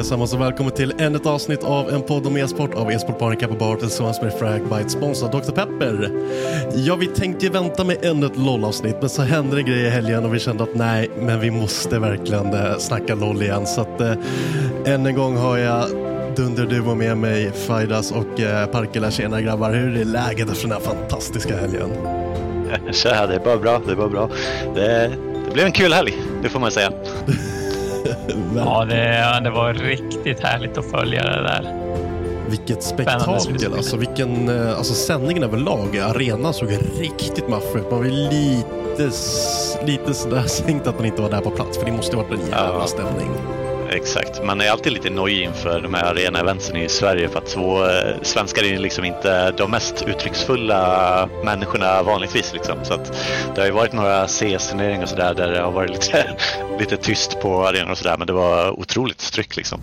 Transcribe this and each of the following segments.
allesammans och välkommen till ännu ett avsnitt av en podd om e-sport av e-sportbaren Kappa Bar tillsammans med Fragbite sponsrad Dr. Pepper. Ja, vi tänkte ju vänta med ännu ett LOL-avsnitt men så hände det grejer i helgen och vi kände att nej, men vi måste verkligen eh, snacka LOL igen. Så att eh, än en gång har jag Dunderduo med mig, Faidas och eh, Parkela. Tjena grabbar, hur är läget efter den här fantastiska helgen? Tja, det är bara bra, det är bara bra. Det, det blev en kul helg, det får man säga. Ja, det, det var riktigt härligt att följa det där. Vilket spektakel, alltså, vilken, eh, alltså sändningen överlag, arenan såg riktigt maffig ut. Man var lite, lite sådär sänkt att man inte var där på plats, för det måste varit en jävla ja. stämning. Exakt, man är alltid lite nojig inför de här arena-eventsen i Sverige för att så, eh, svenskar är liksom inte de mest uttrycksfulla människorna vanligtvis. Liksom. Så att det har ju varit några CS-turneringar och sådär där det har varit lite, lite tyst på arenan och sådär men det var otroligt tryck liksom.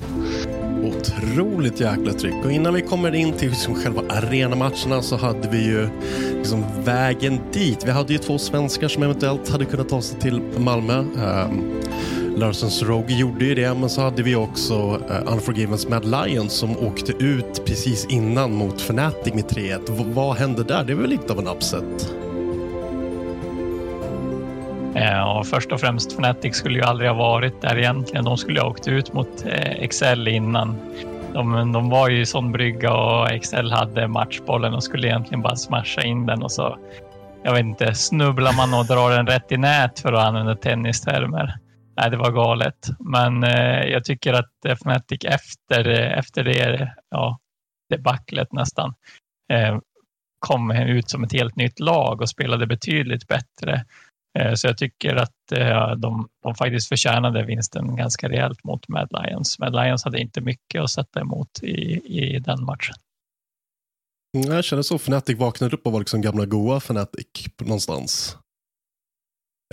Otroligt jäkla tryck och innan vi kommer in till liksom själva arenamatcherna så hade vi ju liksom vägen dit. Vi hade ju två svenskar som eventuellt hade kunnat ta sig till Malmö. Um, Larsons Rogue gjorde ju det, men så hade vi också eh, uh, Unforgivens Mad Lions som åkte ut precis innan mot Fnatic med 3-1. V vad hände där? Det är väl lite av en upset? Eh, ja, först och främst Fnatic skulle ju aldrig ha varit där egentligen. De skulle ha åkt ut mot eh, Excel innan. De, de var ju i sån brygga och Excel hade matchbollen och skulle egentligen bara smasha in den och så jag vet inte, snubblar man och drar den rätt i nät för att använda tennistermer. Nej, det var galet. Men eh, jag tycker att Fnatic efter, efter det ja, debaclet nästan eh, kom ut som ett helt nytt lag och spelade betydligt bättre. Eh, så jag tycker att eh, de, de faktiskt förtjänade vinsten ganska rejält mot Mad Lions. Mad Lions hade inte mycket att sätta emot i, i den matchen. Mm, jag känner så. Fnatic vaknade upp och var liksom gamla goa Fnatic någonstans.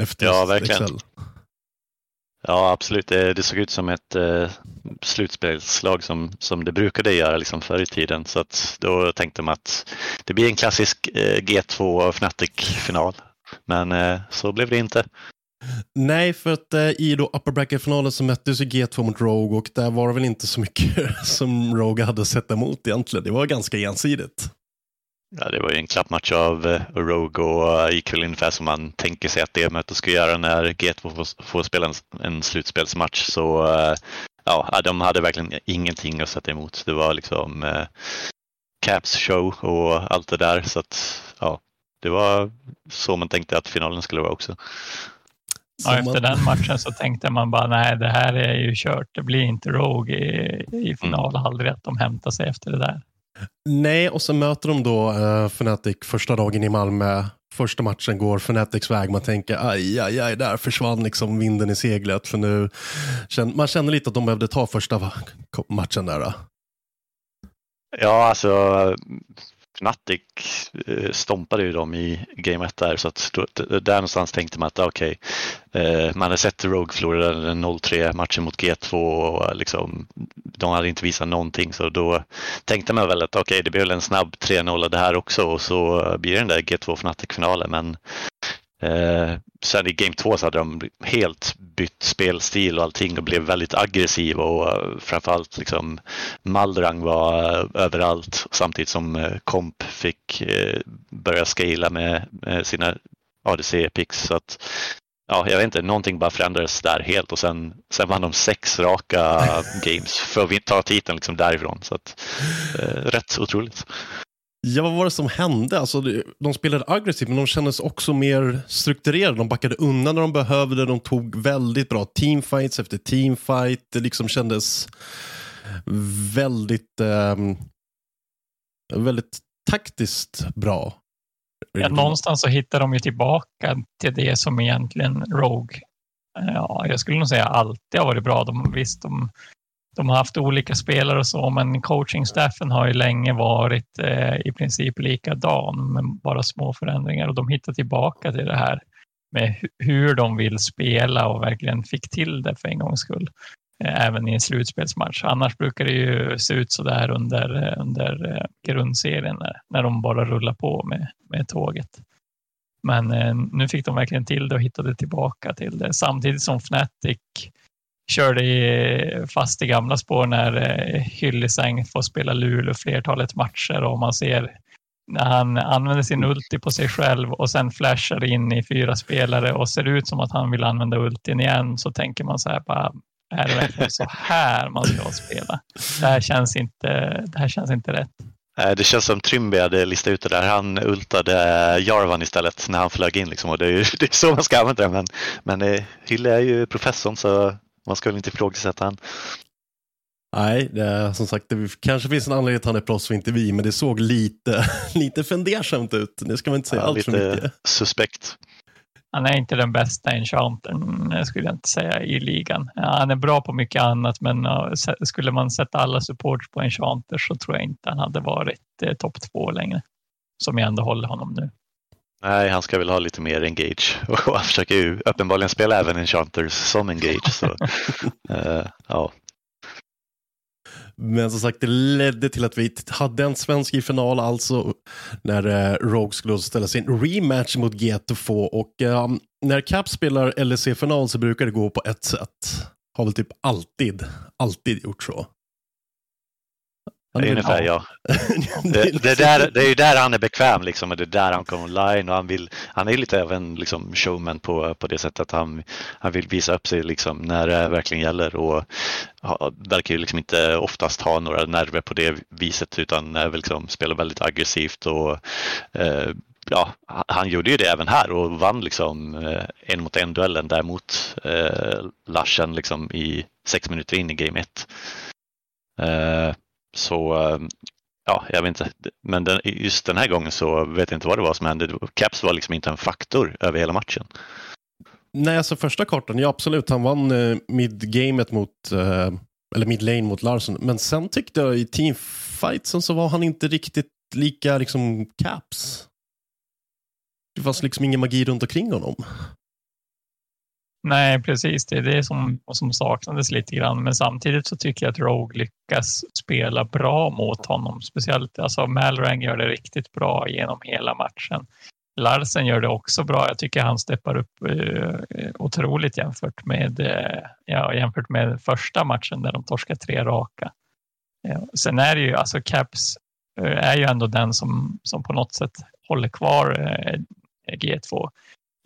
Efter ja, verkligen. Excel. Ja, absolut. Det, det, såg ut som ett eh, slutspelslag som, som det brukade göra liksom förr i tiden. Så att då tänkte man att det blir en klassisk eh, G2 Fnatic-final. Men eh, så blev det inte. Nej, för att eh, i då upper bracket-finalen så möttes ju G2 mot Rogue och där var det väl inte så mycket som Rogue hade sett emot egentligen. Det var ganska ensidigt. Ja, det var ju en klappmatch av uh, Rogue och gick väl ungefär som man tänker sig att det mötet ska göra när G2 får, spela en, slutspelsmatch. Så uh, ja, de hade verkligen ingenting att sätta emot. Det var liksom uh, Caps show och allt det där. Så att, ja, det var så man tänkte att finalen skulle vara också. Ja, efter den matchen så tänkte man bara nej, det här är ju kört. Det blir inte Rogue i, i final. Mm. Aldrig att de hämtar sig efter det där. Nej, och så möter de då uh, Fnatic första dagen i Malmö. Första matchen går Fnatics väg. Man tänker aj, aj, aj, där försvann liksom vinden i seglet. För nu, man känner lite att de behövde ta första matchen där. Då. Ja, alltså Fnatic eh, stompade ju dem i Game 1 där så att där någonstans tänkte man att ah, okej, okay, eh, man hade sett Rogue förlora den 0-3 matchen mot G2 och liksom, de hade inte visat någonting så då tänkte man väl att okej, okay, det blir väl en snabb 3-0 det här också och så blir det den där G2 Fnatic-finalen men Eh, sen i Game 2 så hade de helt bytt spelstil och allting och blev väldigt aggressiva och uh, framförallt liksom Maldrang var uh, överallt samtidigt som Komp fick uh, börja scala med, sina ADC picks så att ja, jag vet inte, någonting bara förändrades där helt och sen, sen vann de sex raka games för att ta titeln liksom därifrån. Så att, rätt otroligt. Ja, vad var det som hände? Alltså, de spelade aggressivt, men de kändes också mer strukturerade. De backade undan när de behövde. De tog väldigt bra teamfights efter teamfight. Det liksom kändes väldigt, eh, väldigt taktiskt bra. Ja, någonstans så hittar de ju tillbaka till det som egentligen Rogue, ja, jag skulle nog säga alltid har varit bra. De, visst, de de har haft olika spelare och så, men coachingstaffen har ju länge varit eh, i princip likadan, med bara små förändringar och de hittar tillbaka till det här med hur de vill spela och verkligen fick till det för en gångs skull. Eh, även i en slutspelsmatch. Annars brukar det ju se ut så där under, eh, under eh, grundserien när, när de bara rullar på med, med tåget. Men eh, nu fick de verkligen till det och hittade tillbaka till det samtidigt som Fnatic körde fast i gamla spår när Hyllisäng Hyllisang får spela Luleå flertalet matcher och man ser när han använder sin ulti på sig själv och sen flashar in i fyra spelare och ser ut som att han vill använda ultin igen så tänker man så här bara, är det verkligen så här man ska spela? Det här känns inte, det här känns inte rätt. Det känns som Trimby hade listat ut det där. Han ultade eh, Jarvan istället när han flög in. Liksom. Och det, är, det är så man ska använda det. Men, men eh, Hylle är ju professorn så man ska väl inte ifrågasätta han. Nej, det är, som sagt, det kanske finns en anledning att han är proffs och inte vi, men det såg lite, lite fundersamt ut. Det ska man inte säga ja, allt för mycket. suspekt. Han är inte den bästa enchantern, skulle jag inte säga, i ligan. Han är bra på mycket annat, men skulle man sätta alla supports på enchanter så tror jag inte han hade varit eh, topp två längre. Som jag ändå håller honom nu. Nej, han ska väl ha lite mer engage och han försöker ju uppenbarligen spela även Enchanters som engage. Så, uh, ja. Men som sagt, det ledde till att vi hade en svensk i final, alltså när uh, Rogue skulle ställa sin rematch mot G2 och um, när Cap spelar LEC-final så brukar det gå på ett sätt. Har väl typ alltid, alltid gjort så. Det är ungefär ja. det, det, där, det är ju där han är bekväm liksom och det är där han kommer online och han vill, han är lite av en liksom, showman på, på det sättet att han, han vill visa upp sig liksom när det verkligen gäller och ha, verkar ju liksom inte oftast ha några nerver på det viset utan är liksom, spelar väldigt aggressivt och eh, ja, han gjorde ju det även här och vann liksom eh, en mot en duellen däremot eh, Larsen liksom i sex minuter in i game 1. Eh, så eh, ja, jag vet inte. Men den, just den här gången så vet jag inte vad det var som hände. Caps var liksom inte en faktor över hela matchen. Nej, alltså första kartan, ja absolut, han vann eh, mid-gamet mot, eh, eller mid-lane mot Larsson. Men sen tyckte jag i teamfightsen så var han inte riktigt lika liksom Caps. Det fanns liksom ingen magi runt omkring honom. Nej, precis. Det är det som, som saknades lite grann. Men samtidigt så tycker jag att Rogue lyckas spela bra mot honom. Speciellt alltså Malrang gör det riktigt bra genom hela matchen. Larsen gör det också bra. Jag tycker han steppar upp eh, otroligt jämfört med, eh, ja, jämfört med första matchen där de torskar tre raka. Eh, sen är det ju, alltså Caps eh, är ju ändå den som, som på något sätt håller kvar eh, G2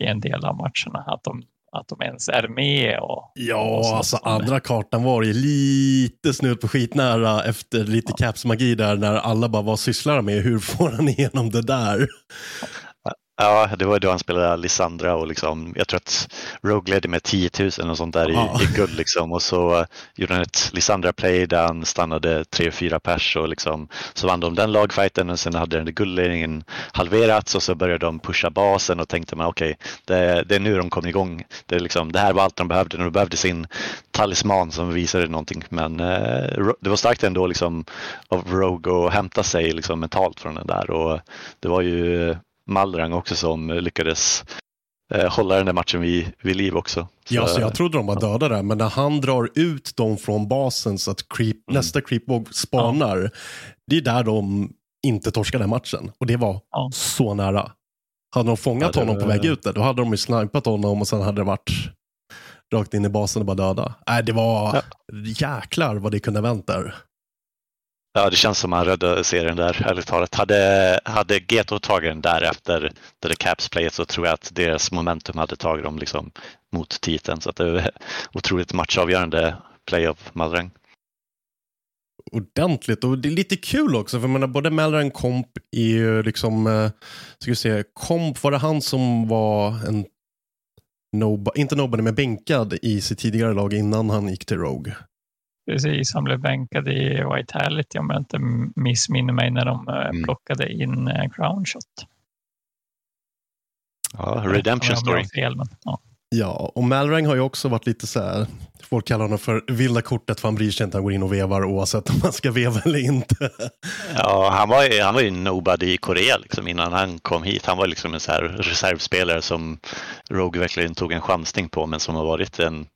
i en del av matcherna. Att de att de ens är med. Och, ja, och alltså andra kartan var ju lite snudd på skitnära efter lite ja. caps-magi där när alla bara var sysslar med hur får han igenom det där? Ja, det var då han spelade Lissandra och liksom, jag tror att Rogue ledde med 10 000 och sånt där i, i guld liksom. Och så gjorde han ett Lissandra-play där han stannade 3-4 pers och liksom så vann de den lagfighten och sen hade den guldledningen halverats och så började de pusha basen och tänkte man okej, okay, det, det, är nu de kom igång. Det, är liksom, det här var allt de behövde, de behövde sin talisman som visade någonting. Men eh, det var starkt ändå liksom av Rogue att hämta sig liksom mentalt från den där och det var ju Malrang också som lyckades eh, hålla den där matchen vid, vid liv också. Så, ja, så jag trodde de var döda där, men när han drar ut dem från basen så att creep, mm. nästa creepwalk spanar, ja. det är där de inte torskade den matchen. Och det var ja. så nära. Hade de fångat ja, det... honom på väg ut där, då hade de ju snipat honom och sen hade det varit rakt in i basen och bara döda. Nej, det var ja. jäklar vad det kunde vänt där. Ja, det känns som han räddade serien där, ärligt talat. Hade, hade Geto tagit den där efter det Caps-playet så tror jag att deras momentum hade tagit dem liksom mot titeln. Så att det är otroligt matchavgörande play av Malrang. Ordentligt och det är lite kul också för jag menar både Malrang Komp är ju liksom, eh, ska vi se, Komp var det han som var en Nobody, inte nobody men bänkad i sitt tidigare lag innan han gick till Rogue. Precis, han blev bänkad i White Vitality om jag inte missminner mig när de eh, mm. plockade in eh, Crown Shot. Ja, Redemption Story. Fel, men, ja. ja, och Malrang har ju också varit lite så här, folk kallar honom för vilda kortet för han bryr sig inte, han går in och vevar oavsett om man ska veva eller inte. Ja, han var ju, han var ju nobody i Korea liksom, innan han kom hit. Han var liksom en så här reservspelare som Rogue verkligen tog en chansning på men som har varit en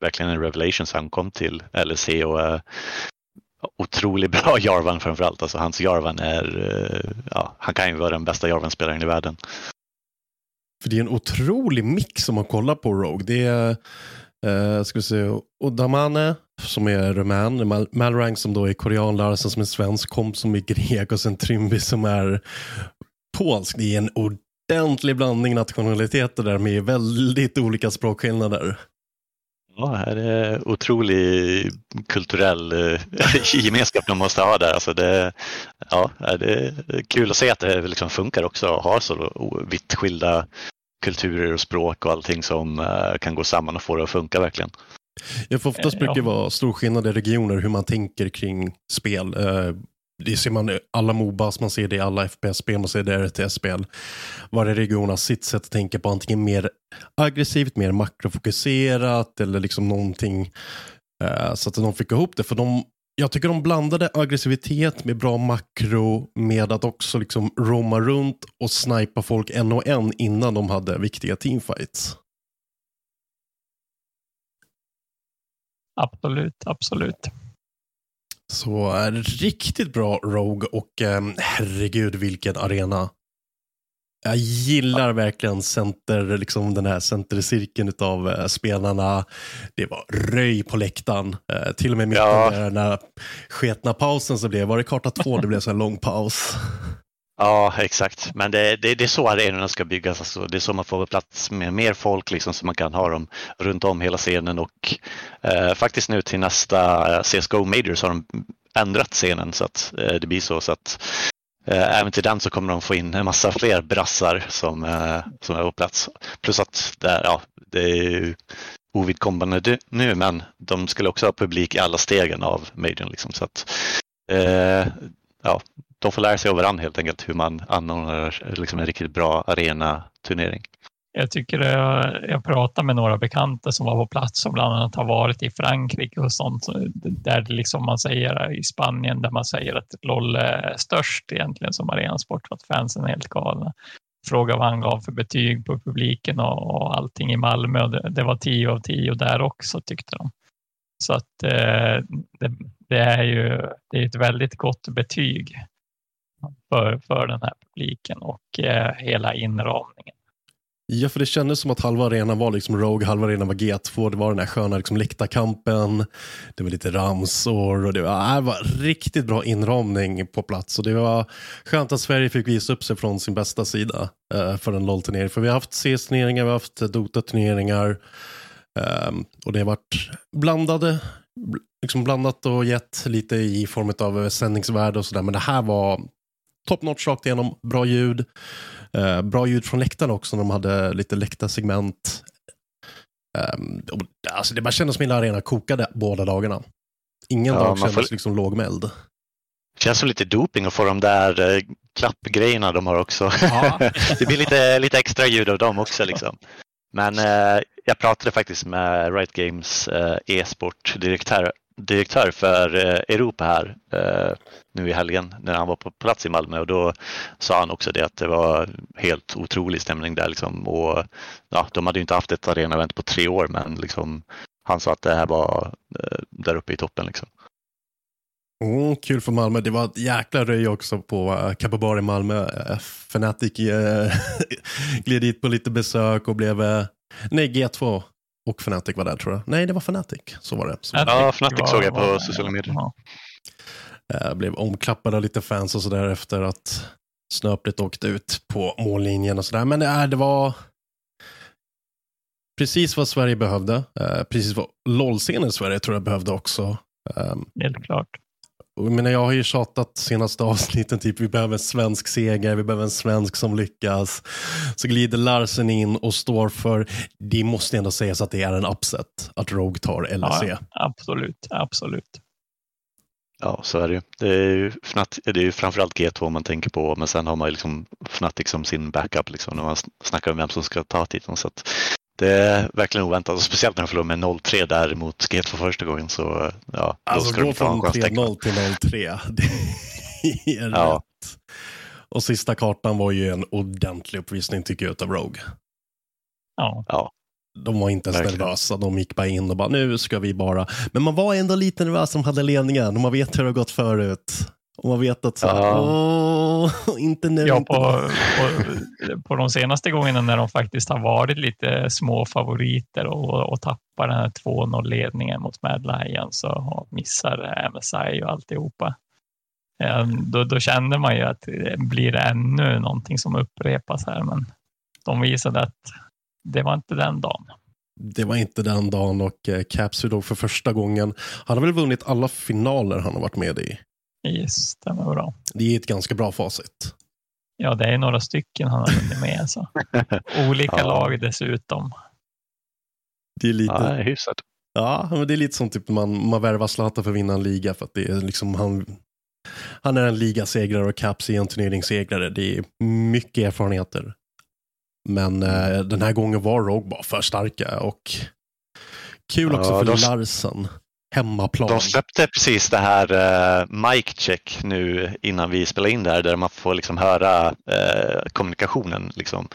verkligen en revelation så han kom till LSC och uh, otroligt bra Jarvan framförallt. Alltså hans Jarvan är, uh, ja, han kan ju vara den bästa Jarvan-spelaren i världen. För det är en otrolig mix om man kollar på Rogue. Det är, uh, ska vi se, Odamane som är rumän, Mal Malrang som då är korean, Larsen som är svensk, Komp som är grek och sen Trimby som är polsk. Det är en ordentlig blandning nationaliteter där med väldigt olika språkskillnader. Ja, här är otrolig kulturell eh, gemenskap de måste ha där. Alltså det, ja, det är kul att se att det liksom funkar också och har så vitt skilda kulturer och språk och allting som eh, kan gå samman och få det att funka verkligen. Ja, för oftast brukar det vara stor skillnad i regioner hur man tänker kring spel. Det ser man i alla Mobas, man ser det i alla FPS-spel, man ser det i RTS-spel. Varje region har sitt sätt att tänka på antingen mer aggressivt, mer makrofokuserat eller liksom någonting. eh, så att de fick ihop det. För de, jag tycker de blandade aggressivitet med bra makro med att också liksom roma runt och snipa folk en och en innan de hade viktiga teamfights. Absolut, absolut. Så är riktigt bra Rogue och eh, herregud vilken arena. Jag gillar verkligen center, liksom den här centercirkeln av eh, spelarna. Det var röj på läktaren. Eh, till och med mitten ja. där när sketna pausen så blev, var det karta två, det blev så en lång paus. Ja, exakt. Men det, det, det är så arenorna ska byggas. Alltså, det är så man får plats med mer folk liksom, så man kan ha dem runt om hela scenen. Och eh, faktiskt nu till nästa eh, CSGO CSGO Majors har de ändrat scenen så att eh, det blir så. så att eh, Även till den så kommer de få in en massa fler brassar som, eh, som är på plats. Plus att det, ja, det är ovidkommande nu men de skulle också ha publik i alla stegen av Majorn. Liksom, så att, eh, ja, de får lära sig av varandra helt enkelt hur man anordnar liksom en riktigt bra arenaturnering. Jag tycker jag, jag pratar med några bekanta som var på plats som bland annat har varit i Frankrike och sånt. Där liksom man säger i Spanien där man säger att LOL är störst egentligen som arenasport för att fansen är helt galna. Fråga vad han gav för betyg på publiken och, och allting i Malmö det, det var 10 av 10 där också tyckte de. Så att eh, det, det, är ju det är ett väldigt gott betyg för, för den här publiken och eh, hela inramningen. Ja, för det kändes som att halva arenan var liksom Rogue, halva arenan var G2. Det var den här sköna liksom, läktarkampen, det var lite ramsor och det var, äh, det var riktigt bra inramning på plats. Och det var skönt att Sverige fick visa upp sig från sin bästa sida eh, för en LOL-turnering. För vi har haft CS-turneringar, vi har haft Dota-turneringar eh, och det har varit blandade liksom blandat och gett lite i form av sändningsvärde och sådär. Men det här var top notch rakt igenom, bra ljud. Eh, bra ljud från läktaren också när de hade lite läktarsegment. Um, alltså det bara kändes som att arena kokade båda dagarna. Ingen Ja, dag kändes får- liksom lågmäld. Känns som lite doping att få de där eh, klappgrejerna de har också. Ja. det blir lite, lite extra ljud av dem också. Liksom. Men eh, jag pratade faktiskt med Riot Games eh, e-sport-direktör direktör för eh, Europa här eh, nu i helgen när han var på plats i Malmö och då sa han också det att det var helt otrolig stämning där liksom och ja, de hade ju inte haft ett arenaevent på tre år men liksom han sa att det här var eh, där uppe i toppen liksom. Mm, kul för Malmö. Det var ett jäkla röj också på uh, i Malmö. Fnatic gled dit på lite besök och blev... Nej, G2 och Fnatic var där tror jag. Nej, det var Fnatic. Så var det. Så, Fnatic Ja, var- Fnatic såg jag på sociala medier. Ja. uh, blev omklappade av lite fans och sådär efter att Snöpligt åkte ut på mållinjen och sådär. Men uh, det var precis vad Sverige behövde. Uh, precis vad LOL-scenen i Sverige tror jag behövde också. Um, Helt klart. Och Jag, har ju tjatat senaste avsnitten, typ vi behöver en svensk seger, vi behöver en svensk som lyckas. Så glider Larsen in och står för, det måste ändå sägas att det är en upset, att Rogue tar LEC. Ja, absolut, absolut. Ja, så är det ju. Det är ju, Fnat, det är ju framförallt G2 man tänker på, men sen har man ju liksom Fnatic som sin backup liksom, när man snackar om vem som ska ta titeln. Så att det är verkligen oväntat, och speciellt när de förlorar med 0-3 där mot G2 första gången. Så ja, då Alltså ska de gå från chans. tänker man. 3-0 till 0-3, det är Ja. rätt. Och sista kartan var ju en ordentlig uppvisning tycker jag utav Rogue. Ja, Ja, De var inte ens Verkligen. nervösa, de gick bara in och bara nu ska vi bara. Men man var ändå lite nervös som hade ledningen och man vet hur det har gått förut. Och man vet att så, Ja. åh, inte nu. ja inte på, på, på de senaste gångerna när de faktiskt har varit lite små favoriter och, och tappar den här 2-0-ledningen mot Mad Lions och missar MSI och alltihopa. Eh, Då, då kände man ju att det blir det ännu någonting som upprepas här, men de visade att det var inte den dagen. Det var inte den dagen och eh, Caps då för första gången. Han har väl vunnit alla finaler han har varit med i. Det stämmer bra. Det är ett ganska bra facit. Ja, det är några stycken han har vunnit med. Så. Olika Ja. lag dessutom. Det är lite, ja, det är hyfsat. ja, men det är lite som typ man, man värvar Zlatan för att vinna en liga för att det är liksom han, han är en ligasegrare och Caps är en turneringssegrare. Det är mycket erfarenheter. Men eh, den här gången var Rogue bara för starka och kul också Ja, för de- Larsen. Hemmaplan. De släppte precis det här uh, mic check nu innan vi spelade in det här där man får liksom höra eh, kommunikationen. Liksom.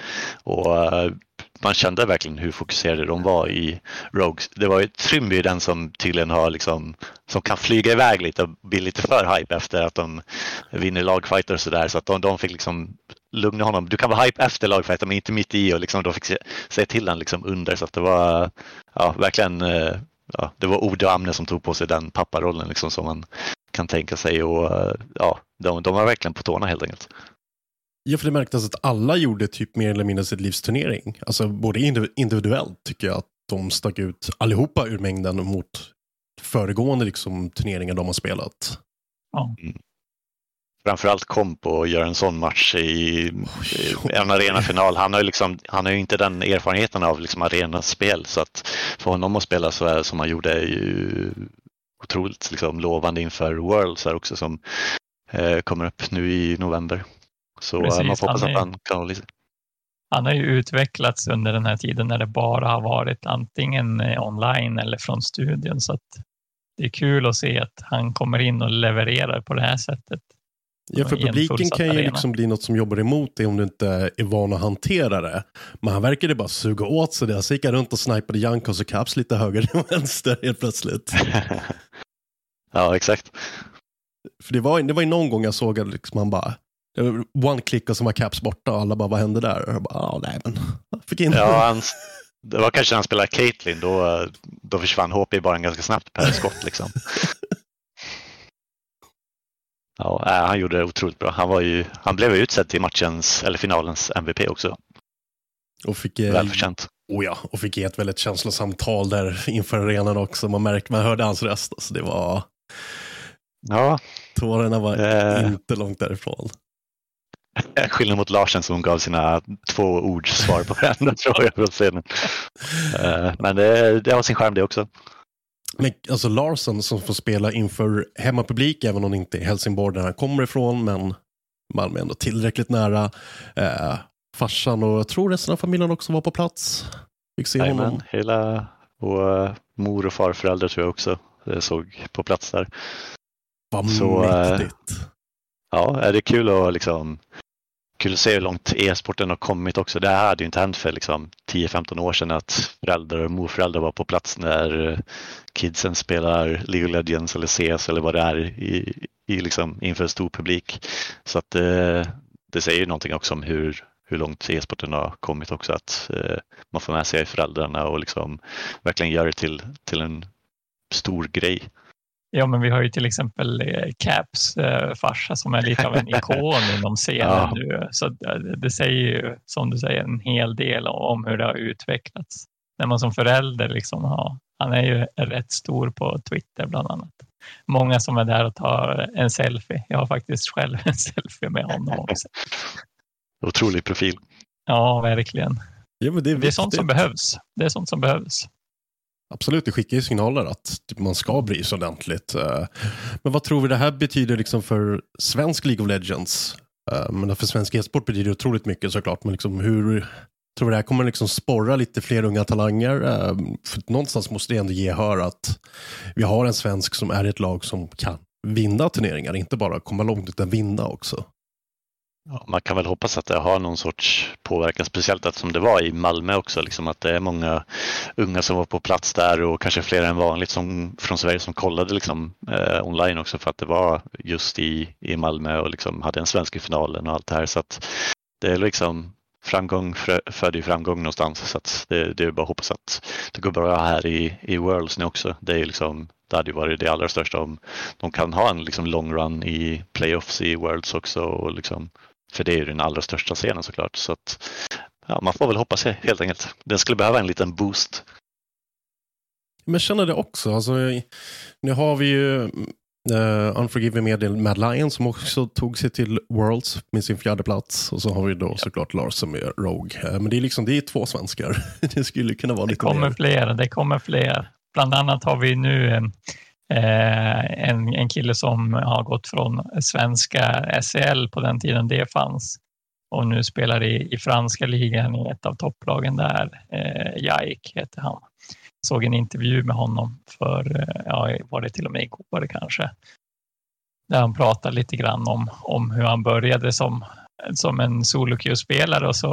Och eh, man kände verkligen hur fokuserade de var i Rogues. Det var ju Trimby den som tydligen har liksom, som kan flyga iväg lite och bli lite för hype efter att de vinner lagfighter och sådär. Så att de, de fick liksom lugna honom. Du kan vara hype efter lagfighter men inte mitt i och liksom, de fick se, säga till den liksom under. Så att det var ja, verkligen eh, ja, det var Ode och Amne som tog på sig den papparollen liksom, som man kan tänka sig. Och, eh, ja, de, de var verkligen på tårna helt enkelt. Ja, för det märktes att alla gjorde typ mer eller mindre sitt livs turnering. Alltså både indiv- individuellt tycker jag att de stack ut allihopa ur mängden mot föregående liksom, turneringar de har spelat. Framförallt Komp och göra en sån match i, en arenafinal. Han har ju liksom, han har ju inte den erfarenheten av liksom arenaspel så att för honom att spela så här som han gjorde är ju otroligt liksom, lovande inför Worlds här också som eh, kommer upp nu i november. Så eh, Precis, man får hoppas att han kan hålla i sig. Han har ju utvecklats under den här tiden när det bara har varit antingen eh, online eller från studion. Så att det är kul att se att han kommer in och levererar på det här sättet. Ja, för en publiken kan ju arena. liksom bli något som jobbar emot det om du inte är van att hantera det. Men han verkade bara suga åt sig det. Så gick han runt och snipade Jankos och Caps lite höger och vänster helt plötsligt. ja, exakt. För det var, det var ju någon gång jag såg att liksom han bara, one click och så var Caps borta och alla bara, vad hände där? Och jag bara, ah, nej men, fick in Ja, han, det var kanske när han spelade Caitlyn, då, då försvann HP bara ganska snabbt per skott. Liksom. Ja, äh, han gjorde det otroligt bra. Han, var ju, han blev utsedd till matchens, eller finalens MVP också. och fick, eh, Välförtjänt. oh ja, och fick ge ett väldigt känslosamt tal där inför arenan också. Man märkte, man hörde hans röst. Alltså det var, Ja, tårarna var Eh. inte långt därifrån. Skillnad mot Larsen som gav sina två ord svar på fråga på scenen. Uh, men det, det har sin charm det också. Men alltså Larsen som får spela inför hemmapublik, även om det inte är Helsingborg där han kommer ifrån, men Malmö är ändå tillräckligt nära. Eh, farsan och jag tror resten av familjen också var på plats. Fick se Amen. honom. Hela och mor och farföräldrar tror jag också jag såg på plats där. Vad Så, mäktigt. Äh, ja, är det kul att liksom kul att se hur långt e-sporten har kommit också. Det här hade ju inte hänt för liksom 10-15 år sedan att föräldrar och morföräldrar var på plats när eh, kidsen spelar League of Legends eller CS eller vad det är i, i liksom, inför stor publik. Så att eh, det säger ju någonting också om hur, hur långt e-sporten har kommit också att eh, man får med sig föräldrarna och liksom verkligen gör det till, till en stor grej. Ja, men vi har ju till exempel eh, Caps eh, farsa som är lite av en ikon inom scenen ja. nu. Så det, det, säger ju, som du säger, en hel del om hur det har utvecklats. När man som förälder liksom har, han är ju rätt stor på Twitter bland annat. Många som är där och tar en selfie. Jag har faktiskt själv en selfie med honom också. Otrolig profil. Ja, verkligen. Ja, det, är det är sånt som behövs. Det är sånt som behövs. Absolut, det skickar ju signaler att typ man ska bry sig ordentligt. Eh, men vad tror vi det här betyder liksom för svensk League of Legends? Eh, men för svensk e-sport betyder det otroligt mycket såklart. Men liksom hur tror vi det här kommer liksom sporra lite fler unga talanger? Eh, för någonstans måste det ändå ge hör att vi har en svensk som är ett lag som kan vinna turneringar. Inte bara komma långt utan vinna också. Ja, man kan väl hoppas att det har någon sorts påverkan, speciellt att som det var i Malmö också, liksom att det är många unga som var på plats där och kanske fler än vanligt som, från Sverige som kollade liksom, eh, online också för att det var just i, i Malmö och liksom hade en svensk i finalen och allt det här. Så att det är liksom framgång föder ju framgång någonstans så att det, det är bara att hoppas att det går bra här i, i Worlds nu också. Det, är liksom, det hade ju varit det allra största om de kan ha en liksom long run i playoffs i Worlds också och liksom för det är ju den allra största scenen såklart. Så att, ja, man får väl hoppas helt enkelt. Den skulle behöva en liten boost. Men känner det också. Alltså, nu har vi ju uh, Unforgiven med Mad Lion som också tog sig till Worlds med sin fjärde plats. Och så har vi då ja. såklart Lars som är Rogue. Uh, men det är liksom det är två svenskar. det skulle kunna vara det lite kommer mer. fler. Det kommer fler. Bland annat har vi nu Eh, en, en kille som har gått från svenska SEL på den tiden det fanns och nu spelar i, i franska ligan i ett av topplagen där. Eh, Jaik heter han. Såg en intervju med honom för, eh, ja, var det till och med igår kanske. Där han pratar lite grann om, om hur han började som, som en solo spelare och så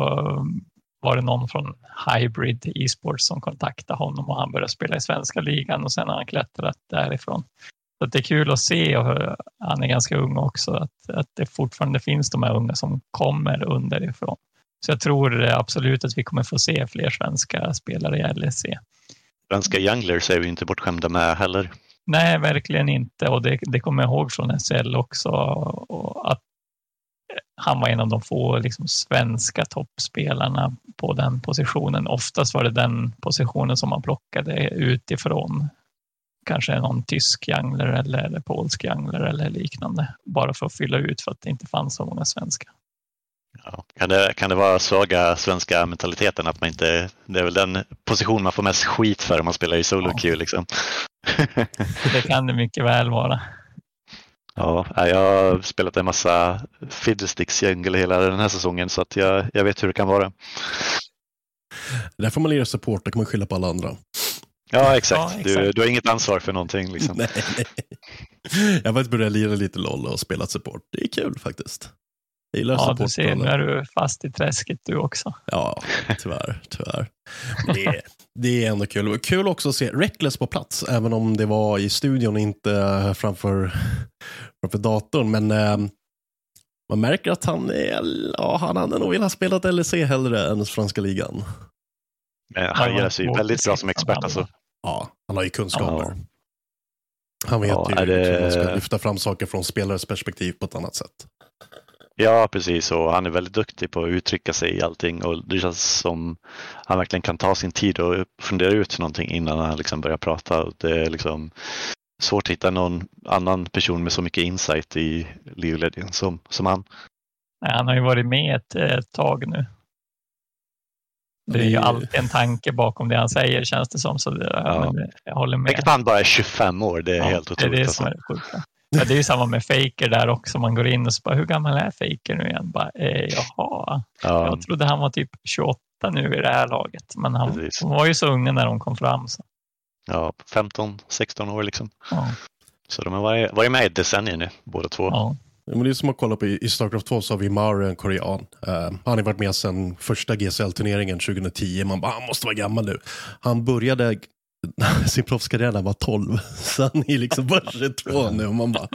var det någon från Hybrid Esports som kontaktade honom och han började spela i svenska ligan och sen har han klättrat därifrån. Så det är kul att se och han är ganska ung också, att, att det fortfarande finns de här unga som kommer underifrån. Så jag tror absolut att vi kommer få se fler svenska spelare i LEC. Svenska junglers är vi inte bortskämda med heller. Nej, verkligen inte. Och det, det kommer jag ihåg från SL också. att han var en av de få liksom, svenska toppspelarna på den positionen. Oftast var det den positionen som man plockade utifrån. Kanske någon tysk jangler eller, eller polsk jangler eller liknande. Bara för att fylla ut för att det inte fanns så många svenska. Ja, kan, det, kan det vara svaga svenska mentaliteten att man inte, det är väl den position man får mest skit för om man spelar i solo ja. liksom. det kan det mycket väl vara. Ja, jag har spelat en massa Fiddlesticks jungle hela den här säsongen så att jag, jag vet hur det kan vara. Där får man lira support, då kan man skylla på alla andra. Ja, exakt. Ja, exakt. Du, du har inget ansvar för någonting. Liksom. nej, nej. Jag har faktiskt börjat lira lite LOL och spela support. Det är kul faktiskt. Jag gillar ja, du ser, nu är du fast i träsket du också. Ja, tyvärr. tyvärr. Det, det är ändå kul. Kul också att se Reckless på plats, även om det var i studion och inte framför, framför datorn. Men eh, man märker att han, är, ja, han hade nog velat spela LEC hellre än franska ligan. Han gör sig väldigt bra som expert alltså. Ja, han har ju kunskaper. Han vet ja, ju hur det... man ska lyfta fram saker från spelares perspektiv på ett annat sätt. Ja, precis. Och han är väldigt duktig på att uttrycka sig i allting och det känns som han verkligen kan ta sin tid och fundera ut någonting innan han liksom börjar prata. Det är liksom svårt att hitta någon annan person med så mycket insight i Leo Legends som, som han. Nej, han har ju varit med ett, ett tag nu. Det är ju alltid en tanke bakom det han säger känns det som. Så det, ja. jag håller med. Vilket han bara är 25 år, det är ja, helt otroligt. Det är det som är det Ja, det är ju samma med Faker där också. Man går in och så bara, hur gammal är Faker nu igen? Bara, eh, jaha, ja. jag trodde han var typ 28 nu i det här laget. Men han, han var ju så unga när de kom fram. Så. Ja, 15-16 år liksom. Ja. Så de har varit, varit med i ett decennium nu, båda två. Ja. Men det är som att kolla på i Starcraft 2 så har vi Mario, en korean. Uh, han har varit med sedan första GCL-turneringen 2010. Man bara, han måste vara gammal nu. Han började sin proffskarriär när han var 12. Så han är liksom bara 22 nu och man bara,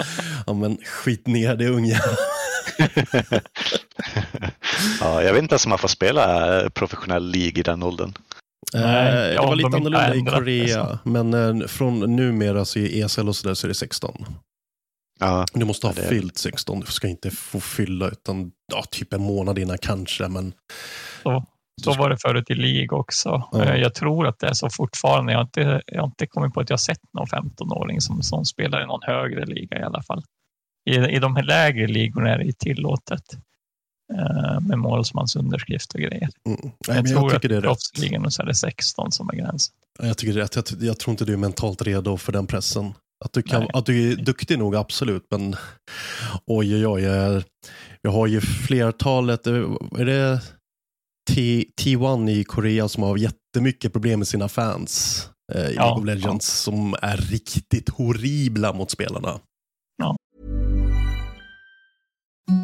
ja men skit ner det unga. ja, jag vet inte ens om man får spela eh, professionell League i den åldern. Nej, det var lite annorlunda i Korea, men eh, från numera så i ESL och sådär så är det 16. Ja, du måste ha det... fyllt 16, du ska inte få fylla utan ja, typ en månad innan kanske. Men... Så, så var det förut i League också. Ja. Eh, jag tror att det är så fortfarande. Jag har inte, jag har inte kommit på att jag sett någon 15-åring som, som spelar i någon högre liga i alla fall. I, i de här lägre ligorna är det tillåtet eh, med målsmansunderskrift och grejer. Mm. Nej, jag, jag tror att proffsligan så är det 16 som är gränsen. Jag tycker det är rätt. Jag, jag, tror inte du är mentalt redo för den pressen. Att du, kan, att du är duktig nog, absolut, men oj, oj, oj. Jag har ju flertalet, är det T, T1 i Korea som har jättemycket problem med sina fans eh, i ja, League of Legends ja. som är riktigt horribla mot spelarna. Ja.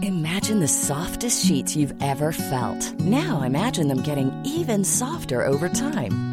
Imagine the softest sheets you've ever felt. Now imagine them getting even softer over time.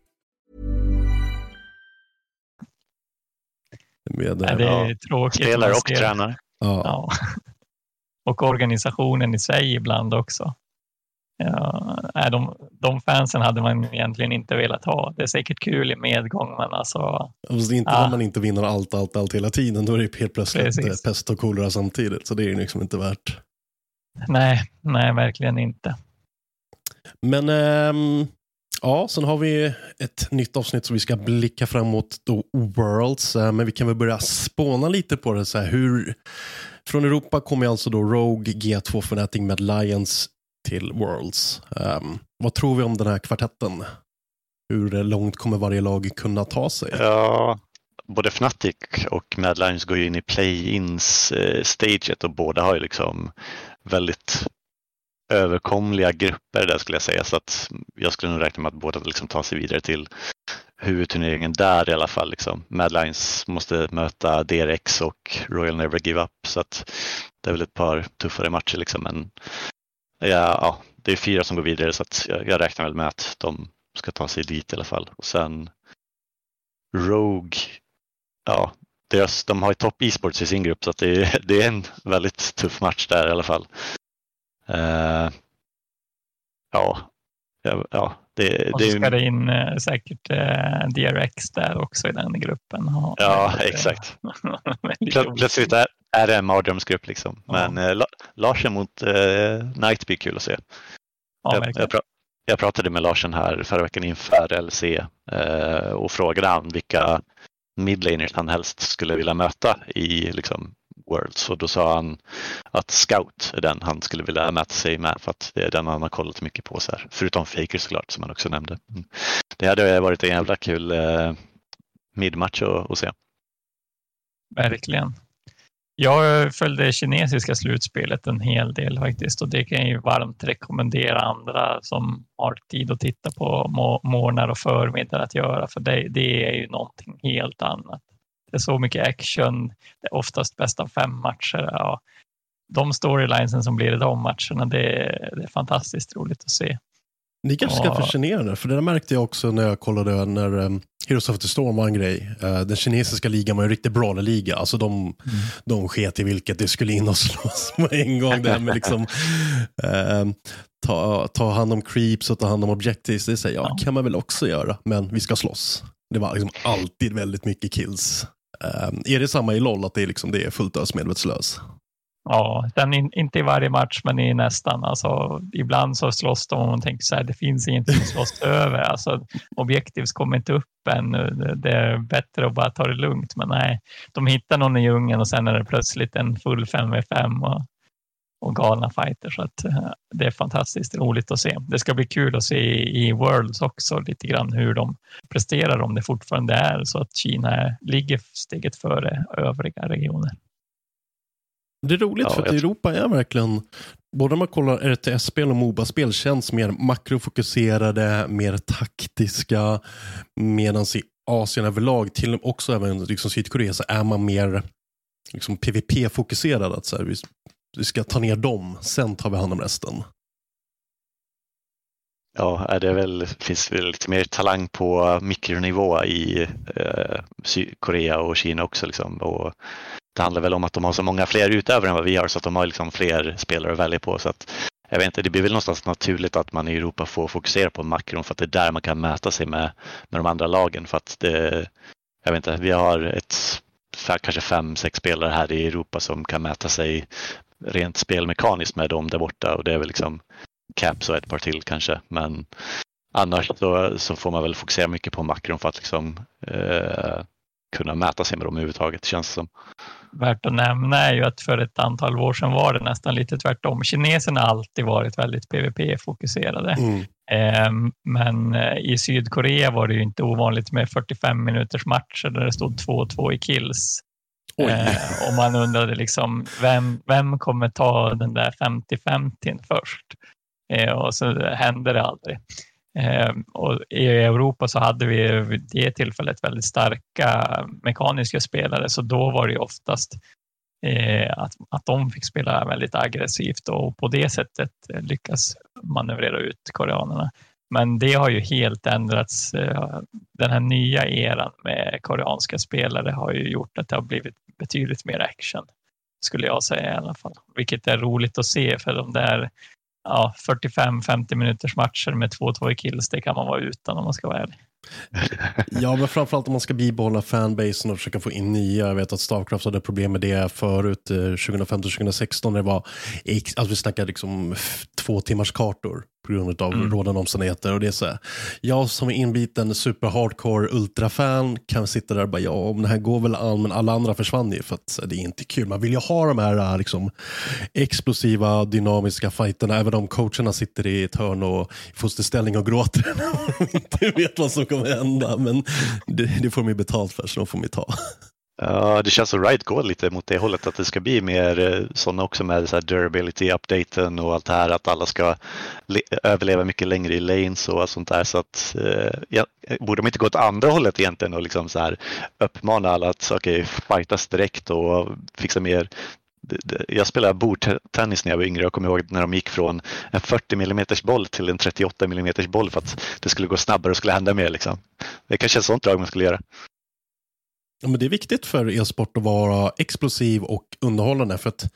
Med, Nej, det är ja. tråkigt. Spelare och tränare. Ja. ja. Och organisationen i sig ibland också. Ja, de, de fansen hade man egentligen inte velat ha. Det är säkert kul i medgång, men alltså... Alltså inte ja. när man inte vinner allt, allt, allt hela tiden. Då är det helt plötsligt Precis. pest och kolera samtidigt. Så det är liksom inte värt. Nej, nej, verkligen inte. Men ähm, ja, sen har vi ett nytt avsnitt som vi ska blicka framåt då Worlds. Eh, men vi kan väl börja spåna lite på det. Så här, hur Från Europa kommer alltså då Rogue, G2 Fnatic med Lions till Worlds. Um, vad tror vi om den här kvartetten? Hur långt kommer varje lag kunna ta sig? Ja, både Fnatic och Mad Lions går ju in i play-ins-staget eh, och båda har ju liksom väldigt överkomliga grupper där skulle jag säga. Så att jag skulle nog räkna med att båda liksom tar sig vidare till huvudturneringen där i alla fall. Liksom. Mad Lions måste möta DRX och Royal Never Give Up. Så att det är väl ett par tuffare matcher. Liksom. Men ja, ja, det är fyra som går vidare så att jag, jag räknar väl med att de ska ta sig dit i alla fall. Och sen Rogue, ja, deras, de har ju topp e-sports i sin grupp så att det, är, det är en väldigt tuff match där i alla fall. Uh, ja, ja, det, och så ska det in äh, säkert äh, DRX där också i den gruppen. Ha, ja, exakt. Plö plötsligt är, är det en mardrömsgrupp liksom. Men ja. äh, Larsen mot äh, Knight blir kul att se. Ja, jag, jag, pra jag, pratade med Larsen här förra veckan inför LC och frågade han vilka midlaners han helst skulle vilja möta i liksom, Worlds och då sa han att Scout är den han skulle vilja mäta sig med för att det är den han har kollat mycket på. Så här. Förutom Faker såklart som han också nämnde. Mm. Det hade varit en jävla kul eh, midmatch att, att se. Verkligen. Jag följde kinesiska slutspelet en hel del faktiskt och det kan jag ju varmt rekommendera andra som har tid att titta på morgnar och förmiddagar att göra för det, det är ju någonting helt annat. Det är så mycket action, det är oftast bäst av fem matcher. Ja, de storylinesen som blir i de matcherna, det är, det är fantastiskt roligt att se. Ni kanske ska fascinerande, för det där märkte jag också när jag kollade när um, Heroes of the Storm var en grej. Uh, den kinesiska ligan var en riktig brawlerliga. Alltså de, mm. de sket i vilket det skulle in och slåss med en gång. Det här med liksom, uh, ta, ta hand om creeps och ta hand om objectives. Det säger, ja, ja. kan man väl också göra, men vi ska slåss. Det var liksom alltid väldigt mycket kills. Um, är det samma i LOL, att det är, liksom, det är fullt ös medvetslös? Ja, den in, inte i varje match, men i nästan. Alltså, ibland så slåss de och man tänker så här, det finns ingenting att slåss över. Alltså, objektivs kommer inte upp ännu. Det är bättre att bara ta det lugnt. Men nej, de hittar någon i djungeln och sen är det plötsligt en full 5v5 och, och galna fighter. Så att, eh, det är fantastiskt roligt att se. Det ska bli kul att se i, Worlds också lite grann hur de presterar om det fortfarande är så att Kina ligger steget före övriga regioner. Det är roligt ja, för att Europa är verkligen, både om man kollar RTS-spel och Moba-spel känns mer makrofokuserade, mer taktiska. Medan i Asien överlag, till också även liksom Sydkorea, så är man mer liksom PVP-fokuserad. Att så här, vi, vi ska ta ner dem, sen tar vi hand om resten. Ja, det väl, finns väl lite mer talang på mikronivå i eh, Korea och Kina också. Liksom. Och det handlar väl om att de har så många fler utövare än vad vi har så att de har liksom fler spelare att välja på. Så att, jag vet inte, det blir väl någonstans naturligt att man i Europa får fokusera på makron för att det är där man kan mäta sig med, med de andra lagen. För att det, jag vet inte, vi har ett, kanske fem, sex spelare här i Europa som kan mäta sig rent spelmekaniskt med dem där borta och det är väl liksom Caps och ett par till kanske. Men annars så, så får man väl fokusera mycket på makron för att liksom, eh, kunna mäta sig med dem överhuvudtaget känns det som. Värt att nämna är ju att för ett antal år sedan var det nästan lite tvärtom. Kineserna har alltid varit väldigt PVP-fokuserade. Mm. Ehm, men eh, i Sydkorea var det ju inte ovanligt med 45 minuters matcher där det stod 2-2 i kills. Eh, och man undrade liksom, vem, vem kommer ta den där 50-50 först? Eh, och så hände det aldrig. Eh, och I Europa så hade vi vid det tillfället väldigt starka mekaniska spelare, så då var det oftast eh, att, att de fick spela väldigt aggressivt och på det sättet eh, lyckas manövrera ut koreanerna. Men det har ju helt ändrats. Eh, den här nya eran med koreanska spelare har ju gjort att det har blivit betydligt mer action, skulle jag säga i alla fall. Vilket är roligt att se för de där ja, 45-50 minuters matcher med 2-2 i kills, det kan man vara utan om man ska vara ärlig ja, men framförallt om man ska bibehålla fanbasen och försöka få in nya. Jag vet att Starcraft hade problem med det förut, 2015-2016, när det var, alltså vi snackade liksom två timmars kartor på grund av mm. rådande omständigheter. Och det är så här, jag som är inbiten super hardcore ultrafan kan sitta där och bara, ja, men det här går väl an, men alla andra försvann ju för att det är inte kul. Man vill ju ha de här liksom, explosiva, dynamiska fighterna, även om coacherna sitter i ett hörn och i fosterställning och gråter inte vet vad som kommer hända. Men det, det får de ju betalt för, så de får de ta. Ja, det känns som Ride går lite mot det hållet att det ska bli mer eh, sådana också med så durability-updaten och allt det här att alla ska överleva mycket längre i lanes och allt sånt där. Så att, eh, ja, borde de inte gå åt andra hållet egentligen och liksom så här uppmana alla att okay, fightas direkt och fixa mer jag spelade bordtennis när jag var yngre och kommer ihåg när de gick från en 40 mm boll till en 38 mm boll för att det skulle gå snabbare och skulle hända mer. Liksom. Det är kanske är ett sånt drag man skulle göra. Ja, men det är viktigt för e-sport att vara explosiv och underhållande. För att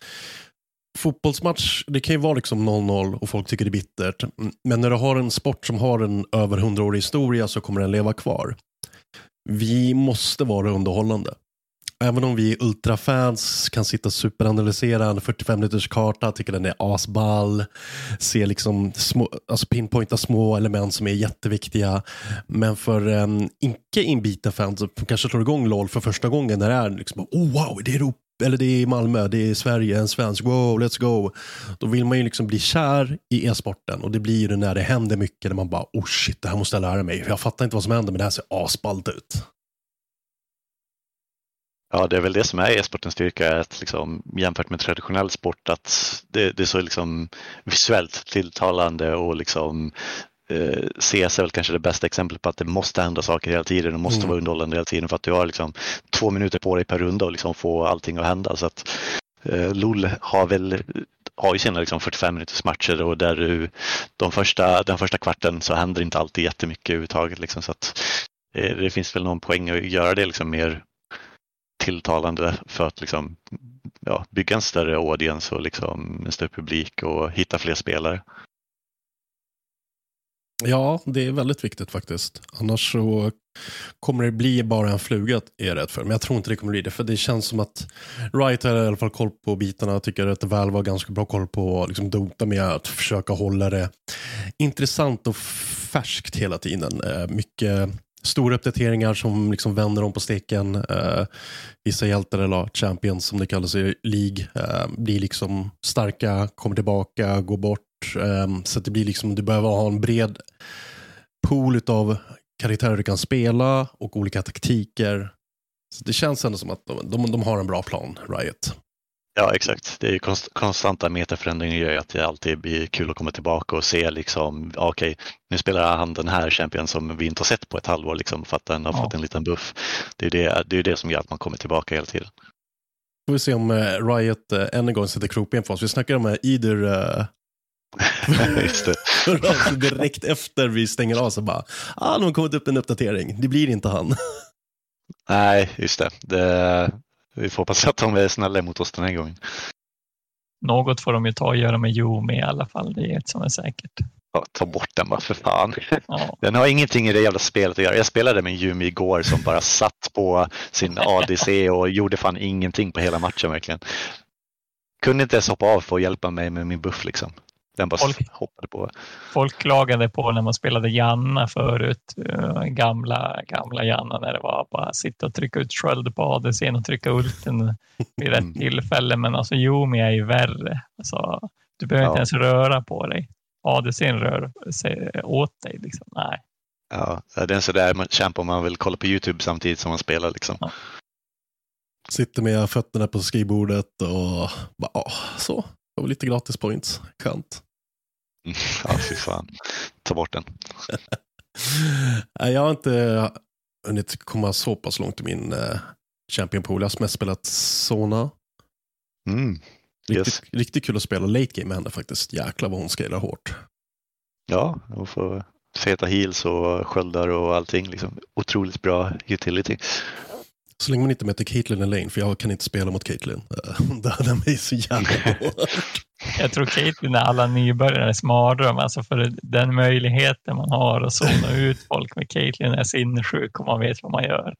fotbollsmatch, det kan ju vara liksom 0-0 och folk tycker det är bittert. Men när du har en sport som har en över 100-årig historia så kommer den leva kvar. Vi måste vara underhållande även om vi ultrafans kan sitta och superanalysera en 45 minuters karta, tycker den är asball, se liksom små, alltså pinpointa små element som är jätteviktiga. Men för en icke inbitna fans som kanske slår igång LOL för första gången när det är liksom, oh wow, det är Europa eller det är Malmö, det är Sverige, en svensk, wow, let's go. Då vill man ju liksom bli kär i e-sporten och det blir det när det händer mycket, när man bara, oh shit, det här måste jag lära mig. Jag fattar inte vad som händer, men det här ser asballt ut. Ja, det är väl det som är e-sportens styrka, att liksom, jämfört med traditionell sport, att det, det är så liksom visuellt tilltalande och liksom eh, CS är väl kanske det bästa exemplet på att det måste hända saker hela tiden och måste mm. vara underhållande hela tiden för att du har liksom två minuter på dig per runda och liksom få allting att hända. Så att eh, LOL har väl har ju sina liksom 45 minuters matcher och där du, de första, den första kvarten så händer inte alltid jättemycket överhuvudtaget. Liksom, så att, eh, det finns väl någon poäng att göra det liksom mer tilltalande för att liksom, ja, bygga en större audience och liksom en större publik och hitta fler spelare. Ja, det är väldigt viktigt faktiskt. Annars så kommer det bli bara en fluga, är jag rädd för. Men jag tror inte det kommer bli det, för det känns som att Riot har i alla fall koll på bitarna. Jag tycker att Valve har ganska bra koll på liksom, Dota med att försöka hålla det intressant och färskt hela tiden. Eh, mycket stora uppdateringar som liksom vänder om på steken. Eh, vissa hjältar, eller champions som det kallas i League, eh, blir liksom starka, kommer tillbaka, går bort. Eh, så det blir liksom, du behöver ha en bred pool av karaktärer du kan spela och olika taktiker. Så det känns ändå som att de, de, de har en bra plan, Riot. Ja, exakt. Det är ju konst, konstanta metaförändringar gör ju att det alltid blir kul att komma tillbaka och se liksom, okej, okay, nu spelar han den här champion som vi inte har sett på ett halvår liksom, för att den har ja. fått en liten buff. Det är det, det är det som gör att man kommer tillbaka hela tiden. Får vi se om uh, Riot uh, än en gång sätter kroppen på oss. Vi snackar om uh, Eider uh... Just det. direkt efter vi stänger av så bara, ah, de har kommit upp en uppdatering. Det blir inte han. Nej, just det. det vi får hoppas att de är snälla mot oss den här gången. Något får de ju ta och göra med Jumi i alla fall, det är ett som är säkert. Ja, ta bort den bara för fan. Ja. Den har ingenting i det jävla spelet att göra. Jag spelade med Jumi igår som bara satt på sin ADC och gjorde fan ingenting på hela matchen verkligen. Kunde inte ens hoppa av för att hjälpa mig med min buff liksom. Den bara folk, hoppade på. Folk klagade på när man spelade Janna förut, uh, gamla, gamla Janna, när det var bara sitta och trycka ut sköld på ADCn och trycka ulten vid rätt mm. tillfälle. Men alltså Yumi är ju värre. Alltså, du behöver ja. inte ens röra på dig. ADCn rör sig åt dig. Liksom. Nej. Ja, det är en sådär man kämpar om man vill kolla på Youtube samtidigt som man spelar. Liksom. Ja. Sitter med fötterna på skrivbordet och bara, åh, så. Det var lite gratis points. Skönt. Ja, fy fan. Ta bort den. jag har inte hunnit komma så pass långt i min uh, Champion Pool. Jag har mest spelat Sona. Mm. Riktigt, yes. riktigt kul att spela late game med henne faktiskt. Jäklar vad hon scalar hårt. Ja, hon får feta heals och sköldar och allting. Liksom. Otroligt bra utility. Så länge man inte möter Caitlyn i lane, för jag kan inte spela mot Caitlyn. Hon dödar mig så jävla hårt. jag tror Caitlyn är alla nybörjares mardröm. Alltså för den möjligheten man har att zona ut folk med Caitlyn är sinnessjuk om man vet vad man gör.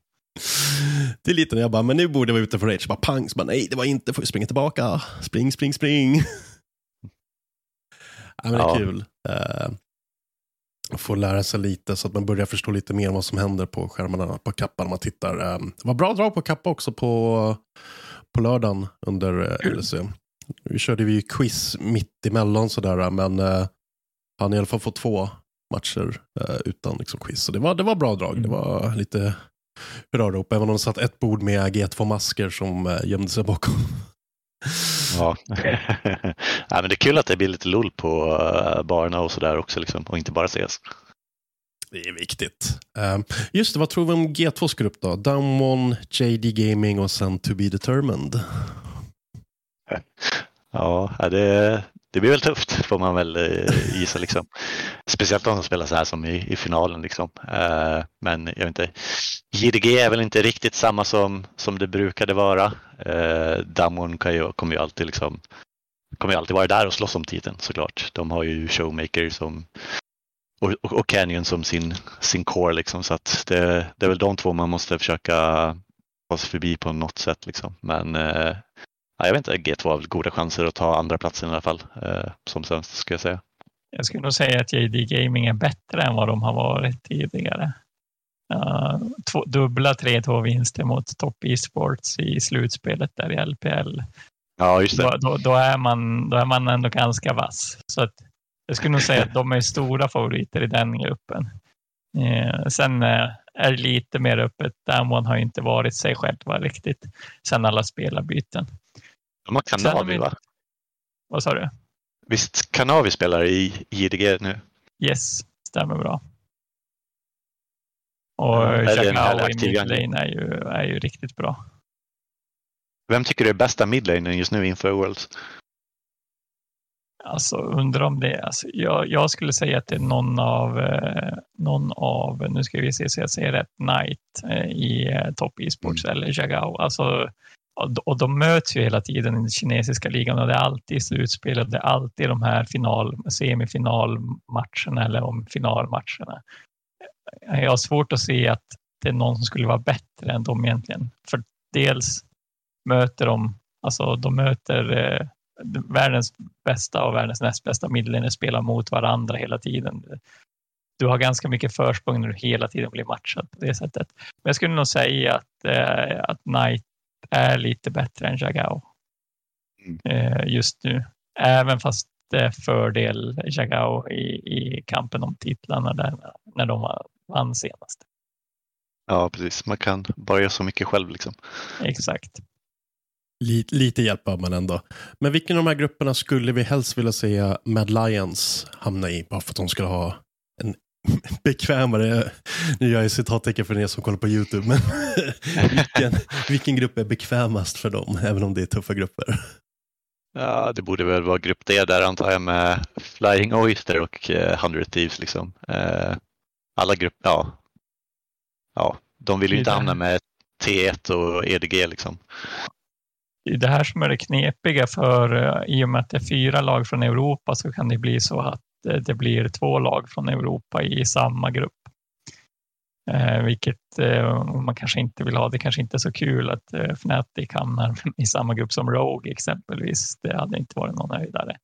Det är lite när jag bara, men nu borde jag vara ute för rage. Bara pang, så bara, nej det var inte, får jag springa tillbaka. Spring, spring, spring. ja, men det är Ja. kul. Uh, få lära sig lite så att man börjar förstå lite mer vad som händer på skärmarna på kappan man tittar. Eh, det var bra drag på kappa också på, på lördagen under uh, LC. Vi körde vi ju quiz mitt emellan sådär, men uh, han i alla fall fått två matcher eh, utan liksom, quiz. Så det var, det var bra drag. Det var lite hurrarop, även om det satt ett bord med G2-masker som gömde sig bakom. Ja. ja, men det är kul att det blir lite lull på uh, barerna och sådär också liksom, och inte bara ses. Det är viktigt. Um, just det, vad tror vi om G2s grupp då? Damwon, JD Gaming och sen To Be Determined. Ja, det, det blir väl tufft får man väl eh, gissa. Liksom. Speciellt de som spelar så här som i, i finalen. Liksom. Uh, men jag vet inte. JDG är väl inte riktigt samma som, som det brukade vara. Uh, Damon kan ju, kommer ju alltid liksom kommer ju alltid vara där och slåss om titeln såklart. De har ju Showmaker som och, och, och Canyon som sin, sin core liksom. Så att det, det är väl de två man måste försöka ta sig förbi på något sätt liksom. Men uh, Ja, jag vet inte, G2 har väl goda chanser att ta andra platsen i alla fall, eh, som svensk ska jag säga. Jag skulle nog säga att JD Gaming är bättre än vad de har varit tidigare. Uh, två, dubbla 3-2 vinster mot Top Esports i slutspelet där i LPL. Ja, just det. Då, då, då, är man, då är man ändå ganska vass. Så att jag skulle nog säga att de är stora favoriter i den gruppen. Uh, sen uh, är det lite mer öppet. Damwon har inte varit sig själva riktigt sen alla spelarbyten. De har Kanavi va? Vad sa du? Visst Kanavi spelar i JDG nu? Yes, stämmer bra. Och Ja, är det en Chagao härlig i midlane är ju, är ju riktigt bra. Vem tycker du är bästa midlanen just nu inför Worlds? Alltså undrar om det alltså, jag, jag skulle säga att det är någon av, eh, någon av, nu ska vi se så jag säger rätt, Knight eh, i eh, Top Esports eller Chagao. Alltså, och, de möts ju hela tiden i den kinesiska ligan och det är alltid slutspel och det är alltid de här final, semifinalmatcherna eller om finalmatcherna. Jag har svårt att se att det är någon som skulle vara bättre än dem egentligen. För dels möter de, alltså de möter eh, världens bästa och världens näst bästa medlemmar spelar mot varandra hela tiden. Du har ganska mycket försprång när du hela tiden blir matchad på det sättet. Men jag skulle nog säga att, eh, att Knight är lite bättre än Jagao eh, just nu. Även fast det är fördel Jagao i, i kampen om titlarna där, när de vann senast. Ja, precis. Man kan bara göra så mycket själv liksom. Exakt. Lite, lite hjälp behöver man ändå. Men vilken av de här grupperna skulle vi helst vilja se Mad Lions hamna i? Bara för att de skulle ha en bekvämare, nu gör jag citattecken för er som kollar på YouTube, men vilken, vilken grupp är bekvämast för dem, även om det är tuffa grupper? Ja, det borde väl vara grupp D där antar jag med Flying Oyster och eh, 100 Thieves liksom. Eh, alla grupper, ja. Ja, de vill ju inte hamna med T1 och EDG liksom. Det är det här som är det knepiga för eh, i och med att det är fyra lag från Europa så kan det bli så att eh, det blir två lag från Europa i samma grupp. Eh, vilket eh, man kanske inte vill ha. Det kanske inte är så kul att eh, Fnatic hamnar i samma grupp som Rogue exempelvis. Det hade inte varit någon höjdare.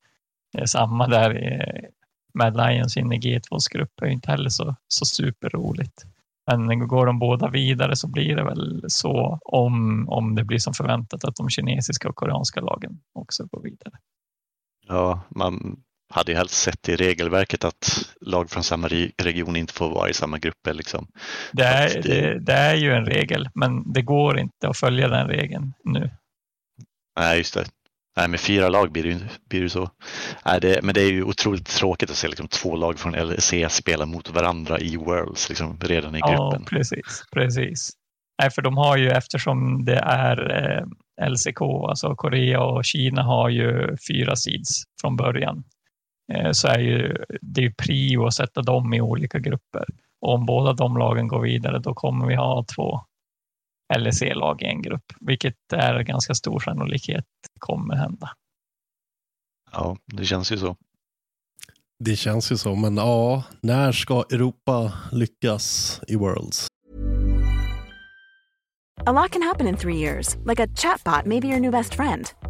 Eh, samma där eh, Mad Lions in i G2s grupp är inte heller så, så superroligt. Men går de båda vidare så blir det väl så om, om det blir som förväntat att de kinesiska och koreanska lagen också går vidare. Ja, man hade ju helst sett i regelverket att lag från samma region inte får vara i samma grupper. Liksom. Det är, det, det är ju en regel, men det går inte att följa den regeln nu. Nej, just det. Nej, med fyra lag blir det ju blir det så. Nej, det, men det är ju otroligt tråkigt att se liksom, två lag från LEC spela mot varandra i Worlds liksom, redan i gruppen. Ja, precis. precis. Nej, för de har ju eftersom det är eh, LCK, alltså Korea och Kina har ju fyra seeds från början. Eh, så är ju det är prio att sätta dem i olika grupper. Och om båda de lagen går vidare, då kommer vi ha två LEC-lag i en grupp, vilket är ganska stor sannolikhet kommer hända. Ja, det känns ju så. Det känns ju så, men ja, när ska Europa lyckas i Worlds? A lot can happen in three years, like a chatbot may be your new best friend.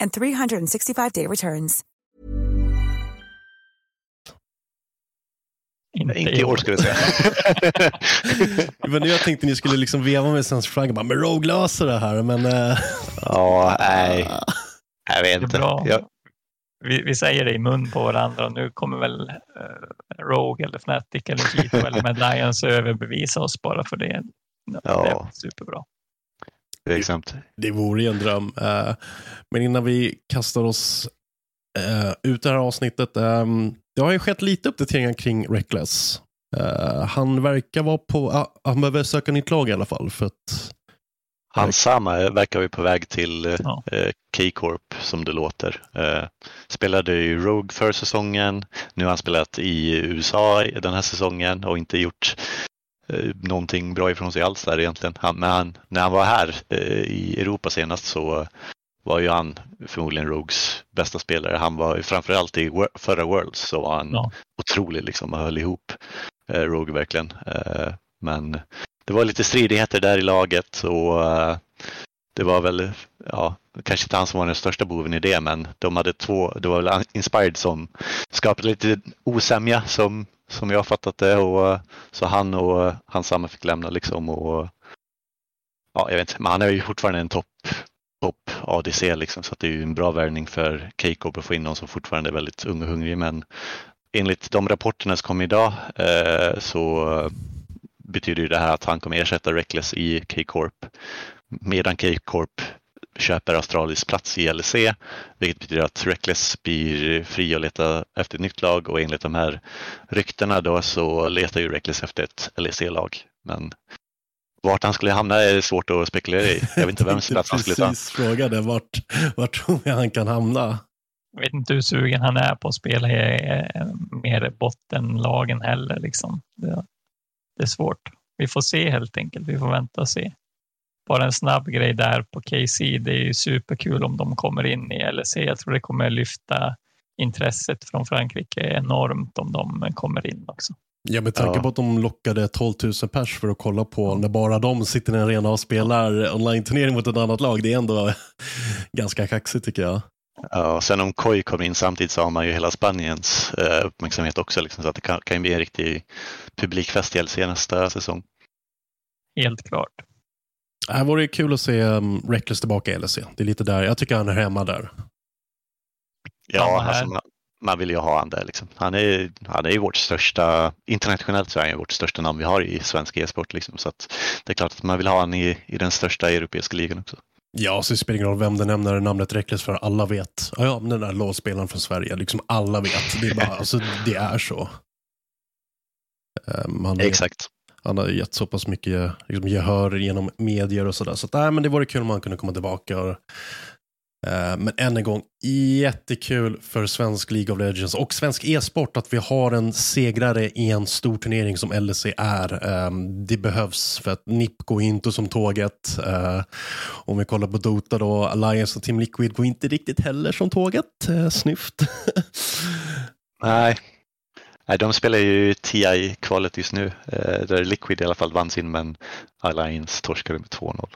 and 365-day returns. Inte, inte i år skulle jag säga. men jag tänkte ni skulle liksom veva med svensk flagga, bara, men Rogue löser det här, men... Uh... Ja, nej. Jag vet inte. Jag, vi, vi, säger det i mun på varandra och nu kommer väl uh, Rogue eller Fnatic eller Kito eller Medallions överbevisa oss bara för det. Ja. Det är superbra. Tveksamt. Det vore ju en dröm. Uh, men innan vi kastar oss uh, ut det här avsnittet. Um, det har ju skett lite uppdateringar kring Reckless. Uh, han verkar vara på, han behöver söka nytt lag i alla fall. För att han Sama verkar ju på väg till ja. eh, K-Corp som det låter. Eh, spelade ju Rogue för säsongen. Nu har han spelat i USA den här säsongen och inte gjort eh, någonting bra ifrån sig alls där egentligen. Han, men han, när han var här eh, i Europa senast så var ju han förmodligen Rogues bästa spelare. Han var framförallt i förra Worlds så var han ja. otrolig liksom och höll ihop eh, Rogue verkligen. Eh, men det var lite stridigheter där i laget och det var väl, ja, kanske inte han som var den största boven i det, men de hade två, det var väl Inspired som skapade lite osämja som, som jag fattat det och eh, så han och eh, hans samma fick lämna liksom och eh, ja, jag vet inte, men han är ju fortfarande en topp top ADC liksom så att det är ju en bra värvning för Keiko att få in någon som fortfarande är väldigt ung och hungrig. Men enligt de rapporterna som kom idag eh, så betyder det här att han kommer ersätta Reckless i K-Corp medan K-Corp köper Astralis plats i LEC, vilket betyder att Reckless blir fri att leta efter ett nytt lag och enligt de här ryktena då så letar ju Reckless efter ett LEC-lag. Men vart han skulle hamna är svårt att spekulera i. Jag vet inte vems plats han skulle ta. Precis frågade vart, vart tror jag han kan hamna. Jag vet inte hur sugen han är på att spela i mer bottenlagen heller. Liksom. Det, det är svårt. Vi får se helt enkelt. Vi får vänta och se. Bara en snabb grej där på KC. Det är ju superkul om de kommer in i LEC. Jag tror det kommer lyfta intresset från Frankrike enormt om de kommer in också. Ja, med tanke ja. på att de lockade 12 000 pers för att kolla på när bara de sitter i en arena och spelar online-turnering mot ett annat lag. Det är ändå ganska kaxigt tycker jag. Ja, sen om Koi kommer in samtidigt så har man ju hela Spaniens eh, uppmärksamhet också. Liksom, så att det kan, kan bli en riktig publikfest i LC nästa säsong. Helt klart. Det vore kul att se um, Reckless tillbaka i LC. Det är lite där, jag tycker han är hemma där. Ja, alltså, man, man, vill ju ha han där. Liksom. Han, är, han är ju vårt största, internationellt så är han vårt största namn vi har i svensk e-sport. Liksom. Så att det är klart att man vill ha han i, i den största europeiska ligan också. Ja, så det spelar ingen roll vem det nämner namnet Reckless för. Alla vet. Ja, ja den där LOL-spelaren från Sverige. Liksom alla vet. Det är, bara, alltså, det är så. Um, Exakt. Han har gett så pass mycket liksom, gehör genom medier och sådär. Så, så det vore kul om han kunde komma tillbaka och Eh, men än en gång, jättekul för svensk League of Legends och svensk e-sport att vi har en segrare i en stor turnering som LEC är. Eh, det behövs för att NIP går inte som tåget. Eh, om vi kollar på Dota då, Alliance och Team Liquid går inte riktigt heller som tåget. Eh, snyft. Nej, Nej, de spelar ju TI-kvalet just nu, eh, där Liquid i alla fall vann sin, men Alliance torskade med 2-0.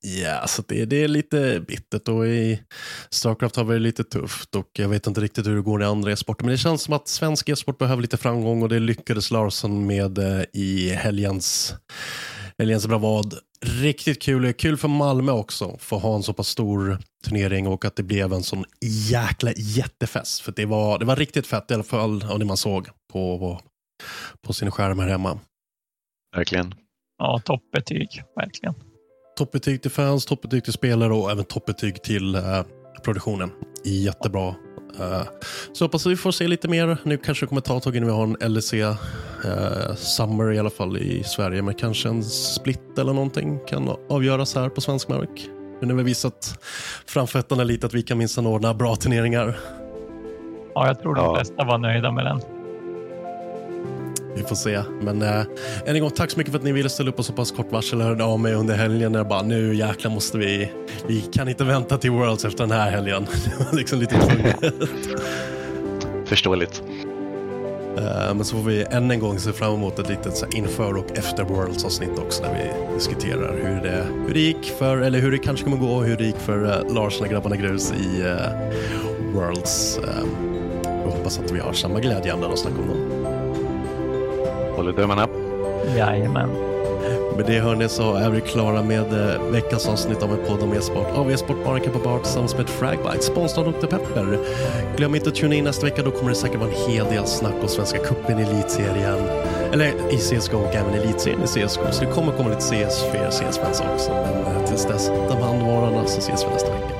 Ja, så det, det är lite bittert och i Starcraft har vi det lite tufft och jag vet inte riktigt hur det går i andra e-sporter. Men det känns som att svensk e-sport behöver lite framgång och det lyckades Larsson med eh, i helgens, helgens bravad. Riktigt kul. Kul för Malmö också, för att ha en så pass stor turnering och att det blev en sån jäkla jättefest. För det var, det var riktigt fett i alla fall av det man såg på, på, på sin skärm här hemma. Verkligen. Ja, toppbetyg, verkligen. Toppbetyg till fans, toppbetyg till spelare och även toppbetyg till uh, produktionen. Jättebra. Uh, så hoppas vi får se lite mer. Nu kanske det kommer ta ett tag innan vi har en LEC eh, Summer i alla fall i Sverige. Men kanske en split eller någonting kan avgöras här på svensk mark. Nu när vi visat framfötterna lite att vi kan minsann ordna bra turneringar. Ja, jag tror de flesta var nöjda med den. Vi får se. Men äh, än en gång, tack så mycket för att ni ville ställa upp på så pass kort varsel. Jag hörde av mig under helgen när jag bara, nu jäklar måste vi, vi kan inte vänta till Worlds efter den här helgen. Det var liksom lite tvunget. Förståeligt. Uh, men så får vi än en gång se fram emot ett litet så här, inför och efter Worlds avsnitt också där vi diskuterar hur det, hur det gick för, eller hur det kanske kommer gå, hur det gick för uh, Lars och grabbarna Grus i uh, Worlds. Uh, jag hoppas att vi har samma glädjeämnen att snacka om dem. Håller tummarna. Jajamän. Med det hörni så är vi klara med eh, veckans avsnitt av en podd om e-sport av e-sport Barnacamp på Bar tillsammans med Fragbite, sponsrad av Dr. Pepper. Glöm inte att tuna in nästa vecka, då kommer det säkert vara en hel del snack om Svenska cupen i elitserien. Eller i CSGO och även elitserien i CSGO, så det kommer komma lite CS för er CS-fans också. Men eh, tills dess, ta hand om varandra så ses vi nästa vecka.